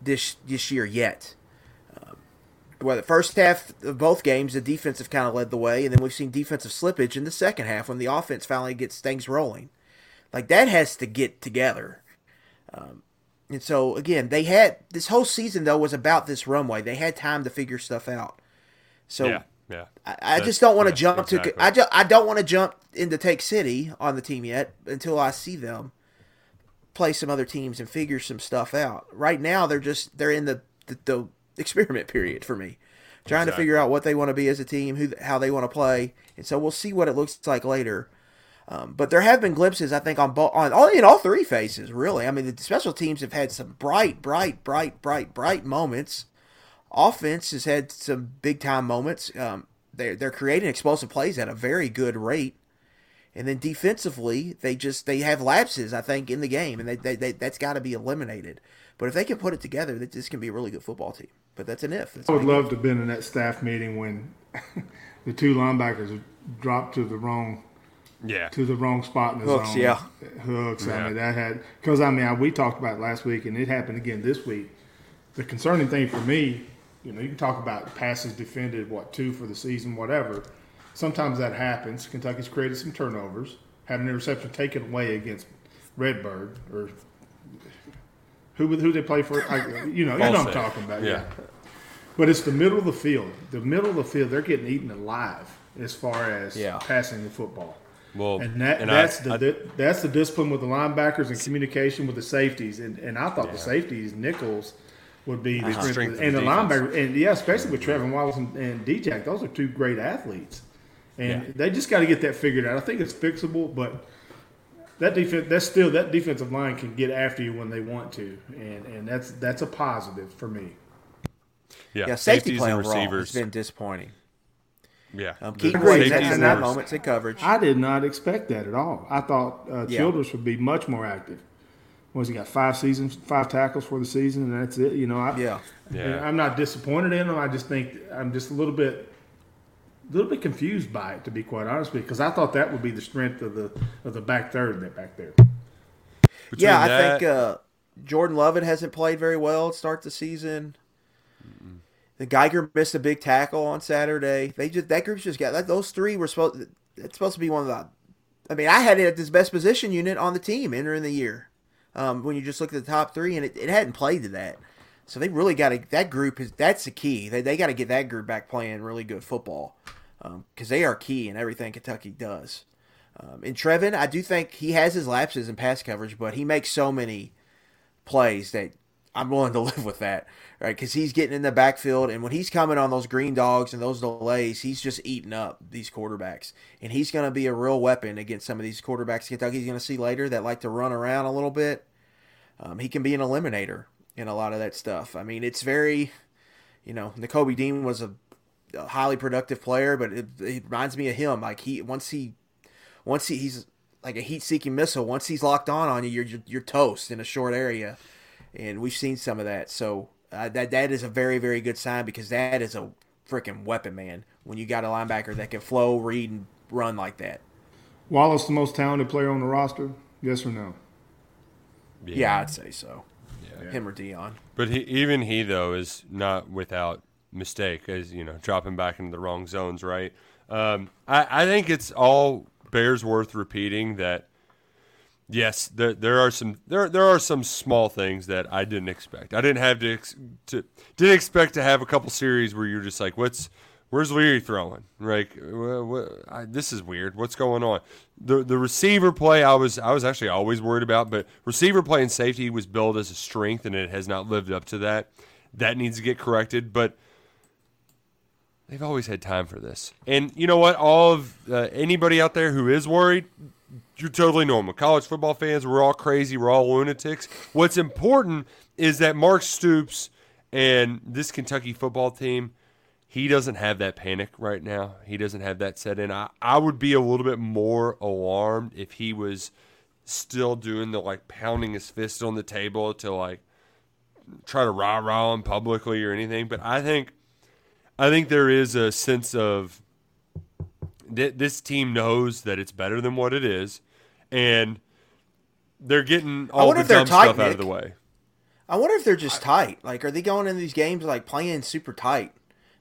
this this year yet well, the first half of both games, the defense have kind of led the way, and then we've seen defensive slippage in the second half when the offense finally gets things rolling. Like that has to get together. Um, and so again, they had this whole season though was about this runway. They had time to figure stuff out. So yeah, yeah. I, I just don't want to yeah, jump exactly. to. I just I don't want to jump into Take City on the team yet until I see them play some other teams and figure some stuff out. Right now, they're just they're in the the, the experiment period for me, trying to figure out what they want to be as a team, who how they want to play, and so we'll see what it looks like later. Um, but there have been glimpses, I think, on both on all in all three phases. Really, I mean, the special teams have had some bright, bright, bright, bright, bright moments. Offense has had some big time moments. Um, they're they're creating explosive plays at a very good rate. And then defensively, they just they have lapses, I think, in the game, and they, they, they that's got to be eliminated. But if they can put it together, that this can be a really good football team. But that's an if. That's I a would big love to have been in that staff meeting when the two linebackers dropped to the wrong Yeah. to the wrong spot in the Hooks, zone. yeah. Hooks. Yeah. I mean, that had because I mean I, we talked about it last week, and it happened again this week. The concerning thing for me, you know, you can talk about passes defended, what two for the season, whatever. Sometimes that happens. Kentucky's created some turnovers, had an interception taken away against Redbird or who who they play for. I, you know, you know what I'm talking about. Yeah. yeah. But it's the middle of the field. The middle of the field, they're getting eaten alive as far as Yeah. passing the football. Well, And that and that's I- the that's the discipline with the linebackers and communication with the safeties. And and I thought the safeties Nichols would be the uh-huh. strength, Strength and the the linebacker and yeah, especially with mm-hmm. Trevin Wallace and, and DJ. Those are two great athletes, and Yeah. they just got to get that figured out. I think it's fixable, but that defense that's still that defensive line can get after you when they want to, and and that's that's a positive for me. yeah, yeah, safety safeties play and overall receivers. has been disappointing. yeah, Um, The keeping Agreed. away Safeties in that receivers. moments in coverage. I did not expect that at all. I thought uh, Yeah. Childress would be much more active. Was he got five seasons, five tackles for the season, and that's it? You know, I, yeah, yeah. I'm not disappointed in him. I just think I'm just a little bit, a little bit confused by it, to be quite honest with you, because I thought that would be the strength of the of the back third that back there. Between yeah, I that- think uh, Jordan Lovett hasn't played very well to start the season. The Geiger missed a big tackle on Saturday. They just that group's just got that. Those three were supposed. It's supposed to be one of the. I mean, I had it at this best position unit on the team entering the year. Um, when you just look at the top three, and it, it hadn't played to that, so they really got to. That group is that's the key. They they got to get that group back playing really good football, because they are key in everything Kentucky does. Um, and Trevin, I do think he has his lapses in pass coverage, but he makes so many plays that I'm willing to live with that, right? Because he's getting in the backfield, and when he's coming on those green dogs and those delays, he's just eating up these quarterbacks, and he's going to be a real weapon against some of these quarterbacks Kentucky's going to see later that like to run around a little bit. Um, he can be an eliminator in a lot of that stuff. I mean, it's very, you know, Nakobe Dean was a, a highly productive player, but it, it reminds me of him. Like he once he, once he, he's like a heat-seeking missile. Once he's locked on on you, you're you're, you're toast in a short area and we've seen some of that. So uh, that that is a very very good sign because that is a freaking weapon, man. When you got a linebacker that can flow, read, and run like that. Wallace, the most talented player on the roster. Yes or no? Yeah, I'd say so. Yeah. Him or Deone. But he, even he though is not without mistake, as you know, dropping back into the wrong zones. Right. Um, I, I think it's all bears worth repeating that Yes, there there are some there there are some small things that I didn't expect. I didn't have to, to didn't expect to have a couple series where you're just like, what's where's Leary throwing? Like, I, this is weird. What's going on? The the receiver play I was I was actually always worried about, but receiver play and safety was billed as a strength, and it has not lived up to that. That needs to get corrected, but. They've always had time for this, and you know what? All of uh, anybody out there who is worried, you're totally normal. College football fans, we're all crazy. We're all lunatics. What's important is that Mark Stoops and this Kentucky football team, he doesn't have that panic right now. He doesn't have that set in. I, I would be a little bit more alarmed if he was still doing the like pounding his fist on the table to like try to rah rah him publicly or anything. But I think I think there is a sense of th- this team knows that it's better than what it is, and they're getting all the dumb tight, stuff Nick. out of the way. I wonder if they're just tight. Like, are they going in these games like playing super tight,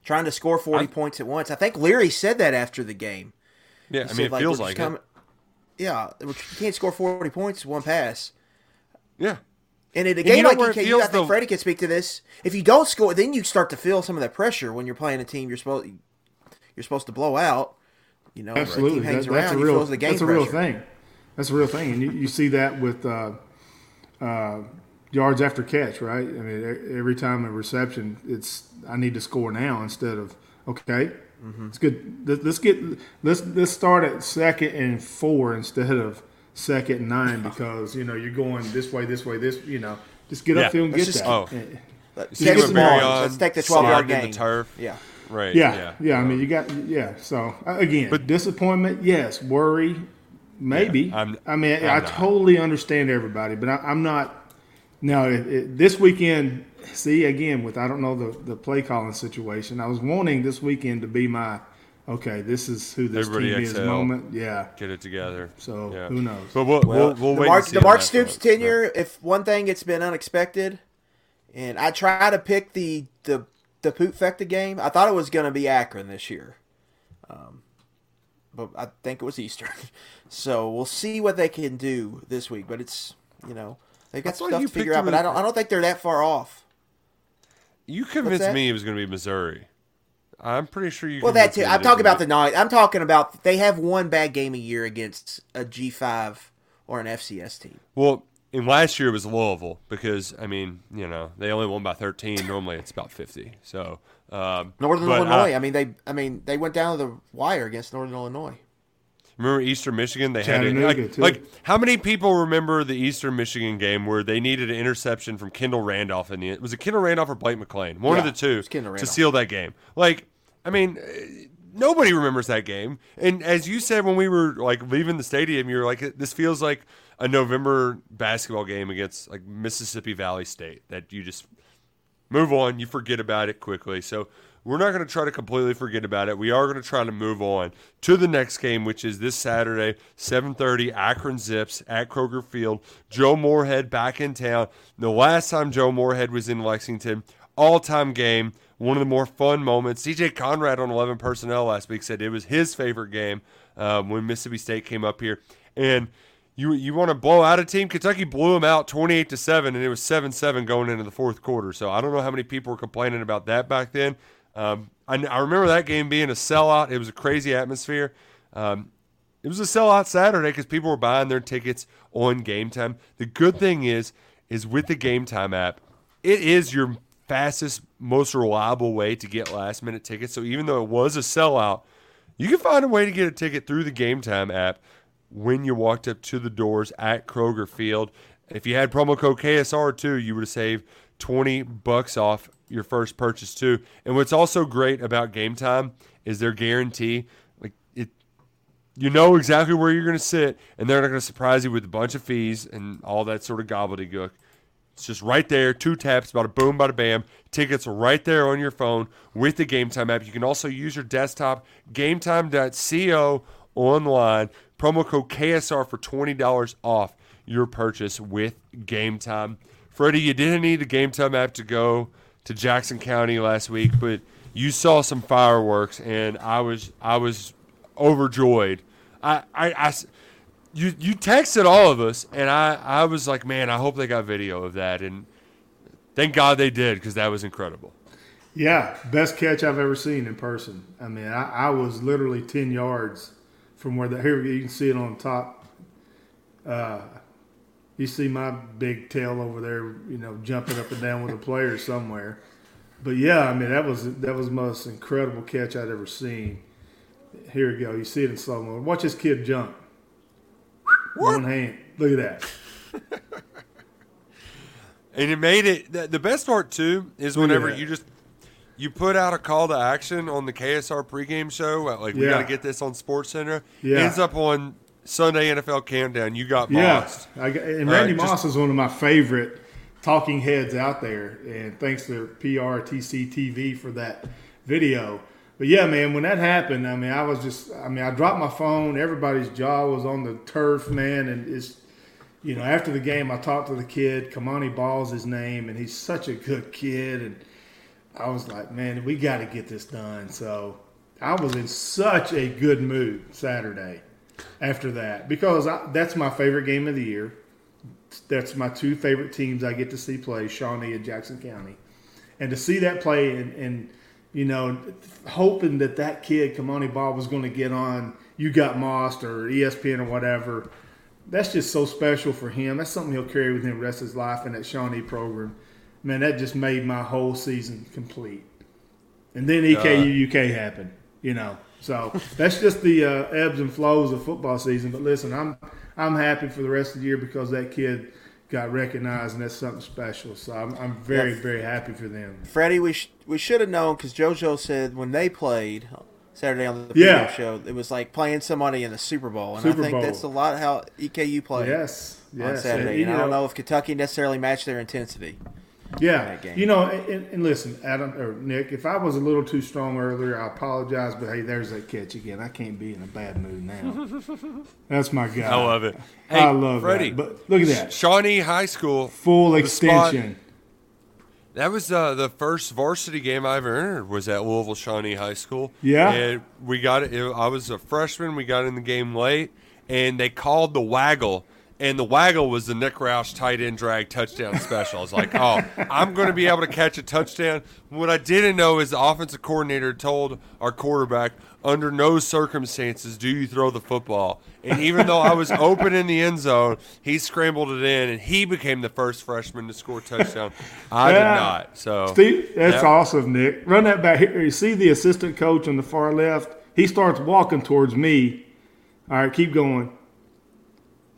trying to score forty I, points at once? I think Leary said that after the game. Yeah, he I mean, said, it like, feels like coming, it. Yeah, you can't score forty points one pass. Yeah. And in a game like EKU, I think the... Freddie can speak to this. If you don't score, then you start to feel some of that pressure when you're playing a team you're supposed you're supposed to blow out. You know, absolutely. That, that's around, a real. that's a real thing. That's a real thing, and you, you see that with uh, uh, yards after catch, right? I mean, every time a reception, it's I need to score now instead of okay. Mm-hmm. It's good. Let's get let's let's start at second and four instead of second and nine because you know you're going this way, this way, this. You know, just get yeah. up there and get just, that. Oh. Let's, let's take the twelve yard game. The turf. Yeah. Right. Yeah, yeah. Yeah. I mean, you got yeah. So uh, again, but disappointment, yes. Worry, maybe. Yeah, i mean, I'm i not. totally understand everybody, but I, am not. Now, it, it, this weekend, see again with I don't know the the play calling situation. I was wanting this weekend to be my okay. This is who this Everybody team exhale, is moment. Yeah, get it together. So yeah. who knows? But we'll well, we'll, we'll the Mark, the Mark Stoops tenure. If one thing, it's been unexpected, and I try to pick the the the Poot Fecta game. I thought it was going to be Akron this year, um, but I think it was Eastern. so we'll see what they can do this week. But it's you know they've got stuff to figure out. But I don't I don't think they're that far off. You convinced me it was going to be Missouri. I'm pretty sure you. Well, that too. I'm talking about the night. I'm talking about they have one bad game a year against a G5 or an FCS team. Well, and last year it was Louisville because I mean, you know, they only won by 13. Normally it's about 50. So um, Northern Illinois. I, I, mean, they I mean they went down to the wire against Northern Illinois. Remember Eastern Michigan? They had it, like, like, how many people remember the Eastern Michigan game where they needed an interception from Kendall Randolph in the was it Kendall Randolph or Blake McClain? One yeah, of the two to seal that game. Like, I mean, uh, nobody remembers that game. And as you said when we were like leaving the stadium, you're like, this feels like a November basketball game against like Mississippi Valley State that you just move on, you forget about it quickly. So we're not going to try to completely forget about it. We are going to try to move on to the next game, which is this Saturday, 7:30, Akron Zips at Kroger Field. Joe Moorhead back in town. The last time Joe Moorhead was in Lexington, all-time game, one of the more fun moments. CJ Conrad on 11 personnel last week said it was his favorite game um, when Mississippi State came up here, and you you want to blow out a team. Kentucky blew them out 28 to 7 and it was 7-7 going into the fourth quarter. So I don't know how many people were complaining about that back then. Um, I, I, remember that game being a sellout. It was a crazy atmosphere. Um, it was a sellout Saturday because people were buying their tickets on game time. The good thing is is with the Game Time app. It is your fastest, most reliable way to get last minute tickets. So even though it was a sellout, you can find a way to get a ticket through the Game Time app when you walked up to the doors at Kroger Field. If you had promo code KSR2, you would have saved 20 bucks off your first purchase too. And what's also great about Game Time is their guarantee. Like it you know exactly where you're going to sit and they're not going to surprise you with a bunch of fees and all that sort of gobbledygook. It's just right there, two taps, bada boom, bada bam. Tickets are right there on your phone with the Game Time app. You can also use your desktop, gametime.co online. Promo code KSR for $20 off your purchase with Game Time. Freddie, you didn't need the Game Time app to go to Jackson County last week, but you saw some fireworks, and I was I was overjoyed. I, I, I you you texted all of us, and I I was like, man, I hope they got video of that, and thank God they did because that was incredible. Yeah, best catch I've ever seen in person. I mean, I, I was literally ten yards from where the here you can see it on top. Uh, you see my big tail over there, you know, jumping up and down with a player somewhere. But yeah, I mean that was that was the most incredible catch I'd ever seen. Here we go. You see it in slow mo. Watch this kid jump. One hand. Look at that. And it made it the, best part too is whenever that. you just you put out a call to action on the KSR pregame show, like we Yeah. got to get this on SportsCenter. Yeah. Ends up on Sunday NFL Countdown. You got Moss. Yeah. I, and Randy just- Moss is one of my favorite talking heads out there, and thanks to PRTC TV for that video. But yeah, man, when that happened, I mean, I was just, I mean, I dropped my phone. Everybody's jaw was on the turf, man, and it's, you know, after the game, I talked to the kid. Kamani Ball's his name, and he's such a good kid, and I was like, man, we got to get this done. So I was in such a good mood Saturday after that because I, that's my favorite game of the year. That's my two favorite teams I get to see play, Shawnee and Jackson County. And to see that play and, and you know, hoping that that kid, Kamani Ball, was going to get on You Got Mossed or ESPN or whatever, that's just so special for him. That's something he'll carry with him rest of his life in that Shawnee program. Man, that just made my whole season complete. And then EKU UK happened, you know. So that's just the uh, ebbs and flows of football season. But listen, I'm I'm happy for the rest of the year because that kid got recognized, and that's something special. So I'm, I'm very Yeah. very happy for them. Freddie, we sh- we should have known because JoJo said when they played Saturday on the Yeah. video show, it was like playing somebody in the Super Bowl, and Super I think Bowl. that's a lot how EKU played Yes, on yes. Saturday. And, And, you I don't know- know if Kentucky necessarily matched their intensity. Yeah, that game. you know, and, and listen, Adam or Nick, if I was a little too strong earlier, I apologize. But hey, there's that catch again. I can't be in a bad mood now. That's my guy. I love it. I love Freddie, that. But look at that, Shawnee High School. full extension. That was uh, the first varsity game I ever entered. Was at Louisville Shawnee High School. Yeah. and we got it. I was a freshman. We got in the game late, and they called the waggle. And the waggle was the Nick Roush tight end drag touchdown special. I was like, oh, I'm going to be able to catch a touchdown. What I didn't know is the offensive coordinator told our quarterback, under no circumstances do you throw the football. And even though I was open in the end zone, he scrambled it in, and he became the first freshman to score a touchdown. I did not. So Steve, that's yeah. awesome, Nick. Run that back here. You see the assistant coach on the far left? He starts walking towards me. All right, keep going.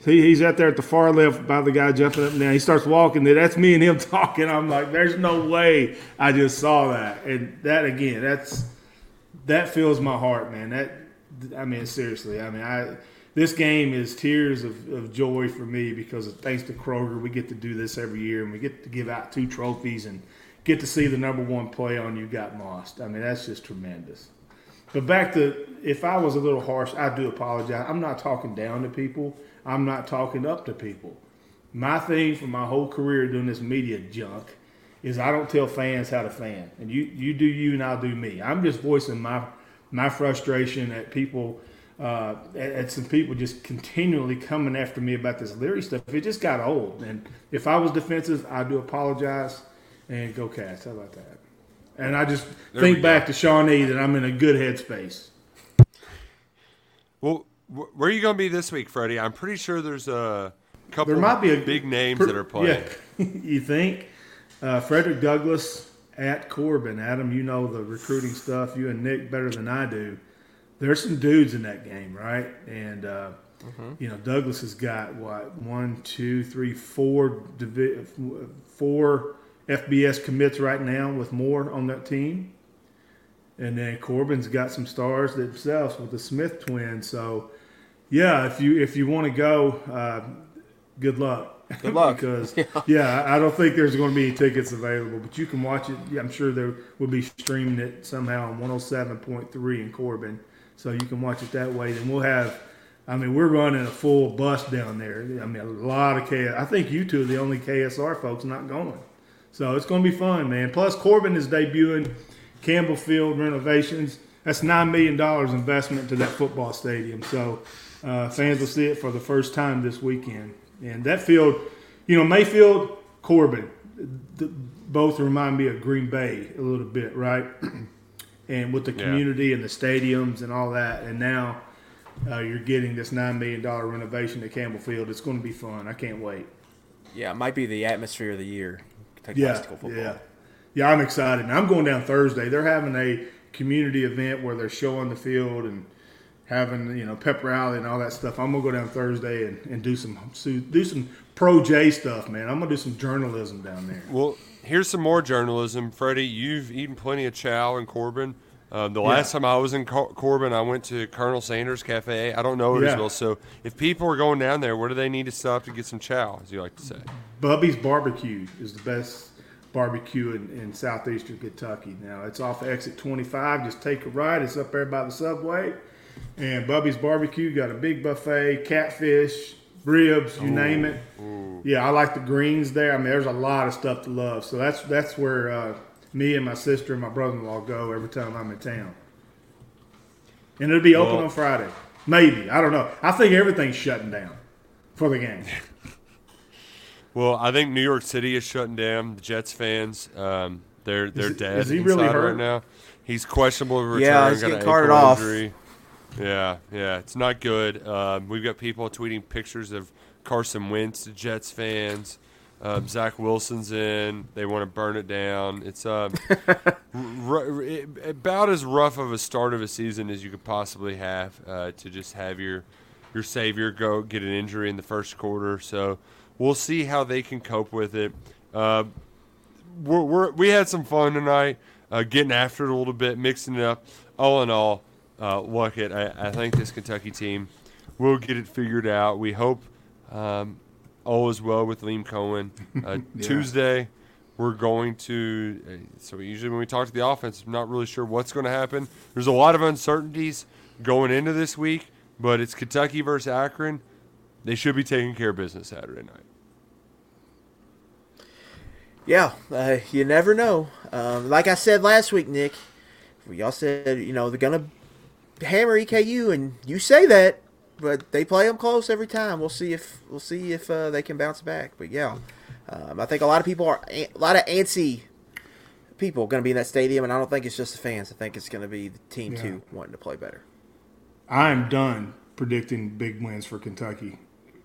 See, he's out there at the far left by the guy jumping up now. He starts walking. There, that's me and him talking. I'm like, there's no way I just saw that. And that again, that's that fills my heart, man. That I mean, seriously. I mean, I this game is tears of, of joy for me because thanks to Kroger, we get to do this every year and we get to give out two trophies and get to see the number one play on You Got Mossed. I mean, that's just tremendous. But back to if I was a little harsh, I do apologize. I'm not talking down to people. I'm not talking up to people. My thing for my whole career doing this media junk is I don't tell fans how to fan, and you you do you and I'll do me. I'm just voicing my my frustration at people. Uh, at, at some people just continually coming after me about this Leary stuff. It just got old, and if I was defensive, I do apologize and go cats. How about that? And I just There think back to Shawnee that I'm in a good headspace. Well, where are you going to be this week, Freddie? I'm pretty sure there's a couple there might be a big names per- that are playing. Yeah, you think uh, Frederick Douglass at Corbin? Adam, you know the recruiting stuff. You and Nick better than I do. There's some dudes in that game, right? And uh, you know Douglass has got what one, two, three, four, divi- four FBS commits right now with more on that team. And then Corbin's got some stars themselves with the Smith twins. So, yeah, if you if you want to go, uh, good luck. Good luck. because yeah, I don't think there's going to be any tickets available, but you can watch it. Yeah, I'm sure there will be streaming it somehow on 107.3 in Corbin, so you can watch it that way. Then we'll have. I mean, we're running a full bus down there. I mean, a lot of KS. I think you two are the only KSR folks not going. So it's going to be fun, man. Plus, Corbin is debuting Campbell Field renovations. That's $9 million investment to that football stadium. So uh, fans will see it for the first time this weekend. And that field, you know, Mayfield, Corbin, th- both remind me of Green Bay a little bit, right? and with the Yeah. community and the stadiums and all that. And now uh, you're getting this $9 million renovation at Campbell Field. It's going to be fun. I can't wait. Yeah, it might be the atmosphere of the year. Kentucky Yeah, football. yeah, yeah. I'm excited. And I'm going down Thursday. They're having a community event where they're showing the field and having you know pep rally and all that stuff. I'm gonna go down Thursday and, and do some do some pro J stuff, man. I'm gonna do some journalism down there. Well, here's some more journalism, Freddie. You've eaten plenty of chow in Corbin. Um, the last time I was in Cor- Corbin, I went to Colonel Sanders Cafe. I don't know it as well. So if people are going down there, where do they need to stop to get some chow, as you like to say? Bubby's Barbecue is the best barbecue in, in southeastern Kentucky. Now it's off exit 25. Just take a ride. It's up there by the subway. And Bubby's Barbecue got a big buffet, catfish, ribs, you name it. Yeah, I like the greens there. I mean, there's a lot of stuff to love. So that's that's where uh, me and my sister and my brother-in-law go every time I'm in town. And it'll be open Well- on Friday. Maybe I don't know. I think everything's shutting down for the game. Well, I think New York City is shutting down. The Jets fans, um, they're they're Is- dead is he inside really right hurt? now. He's questionable to return. Yeah, he's getting carted off. injury. Yeah, yeah, it's not good. Um, we've got people tweeting pictures of Carson Wentz, Jets fans. Um, Zach Wilson's in. They want to burn it down. It's r- r- it- about as rough of a start of a season as you could possibly have uh, to just have your your savior go get an injury in the first quarter. So we'll see how they can cope with it. Uh, we're, we're, we had some fun tonight, uh, getting after it a little bit, mixing it up. All in all, uh, look it. I, I think this Kentucky team will get it figured out. We hope um, all is well with Liam Coen. Uh, Tuesday, we're going to. Uh, so usually when we talk to the offense, I'm not really sure what's going to happen. There's a lot of uncertainties going into this week, but it's Kentucky versus Akron. They should be taking care of business Saturday night. Yeah, uh, you never know. Um, like I said last week, Nick, y'all said you know they're gonna hammer EKU, and you say that, but they play them close every time. We'll see if we'll see if uh, they can bounce back. But yeah, um, I think a lot of people are a lot of antsy people going to be in that stadium, and I don't think it's just the fans. I think it's going to be the team Yeah. too wanting to play better. I am done predicting big wins for Kentucky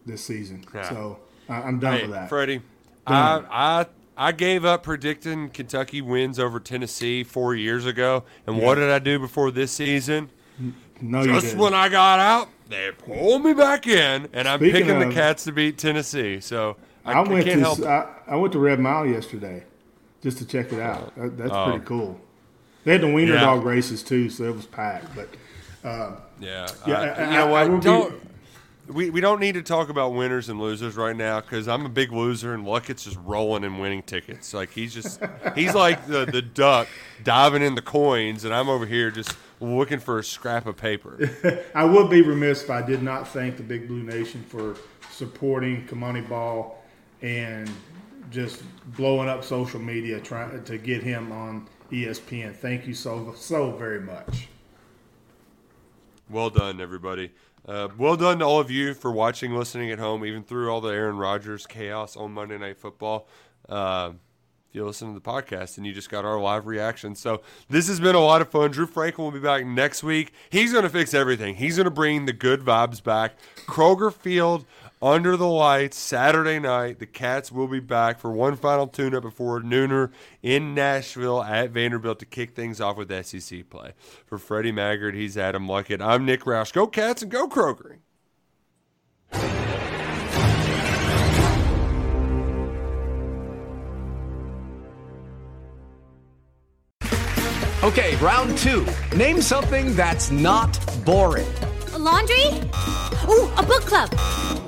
this season. Yeah. So I, I'm done Hey, with that. Freddie, I, I I gave up predicting Kentucky wins over Tennessee four years ago, and what did I do before this season? No, you Just when I got out, they pulled me back in, and I'm Speaking picking the Cats to beat Tennessee. So I, I I went can't to help. I, I went to Red Mile yesterday just to check it out. That, that's Oh. pretty cool. They had the wiener Yeah. dog races too, so it was packed. But uh, Yeah, Yeah, I- I- you know I- I what? will be- don't we, we don't need to talk about winners and losers right now because I'm a big loser and Luckett's just rolling and winning tickets. Like he's just he's like the the duck diving in the coins, and I'm over here just looking for a scrap of paper. I would be remiss if I did not thank the Big Blue Nation for supporting Kamani Ball and just blowing up social media trying to get him on ESPN. Thank you so so very much. Well done, everybody. Uh, well done to all of you for watching, listening at home, even through all the Aaron Rodgers chaos on Monday Night Football. Uh, if you listen to the podcast and you just got our live reaction. So this has been a lot of fun. Drew Franklin will be back next week. He's going to fix everything. He's going to bring the good vibes back. Kroger Field under the lights Saturday night. The Cats will be back for one final tune up before Nooner in Nashville at Vanderbilt to kick things off with SEC play. For Freddie Maggard, he's Adam Luckett. I'm Nick Roush. Go Cats and go Kroger. Okay, round two. Name something that's not boring. A laundry? Ooh, a book club.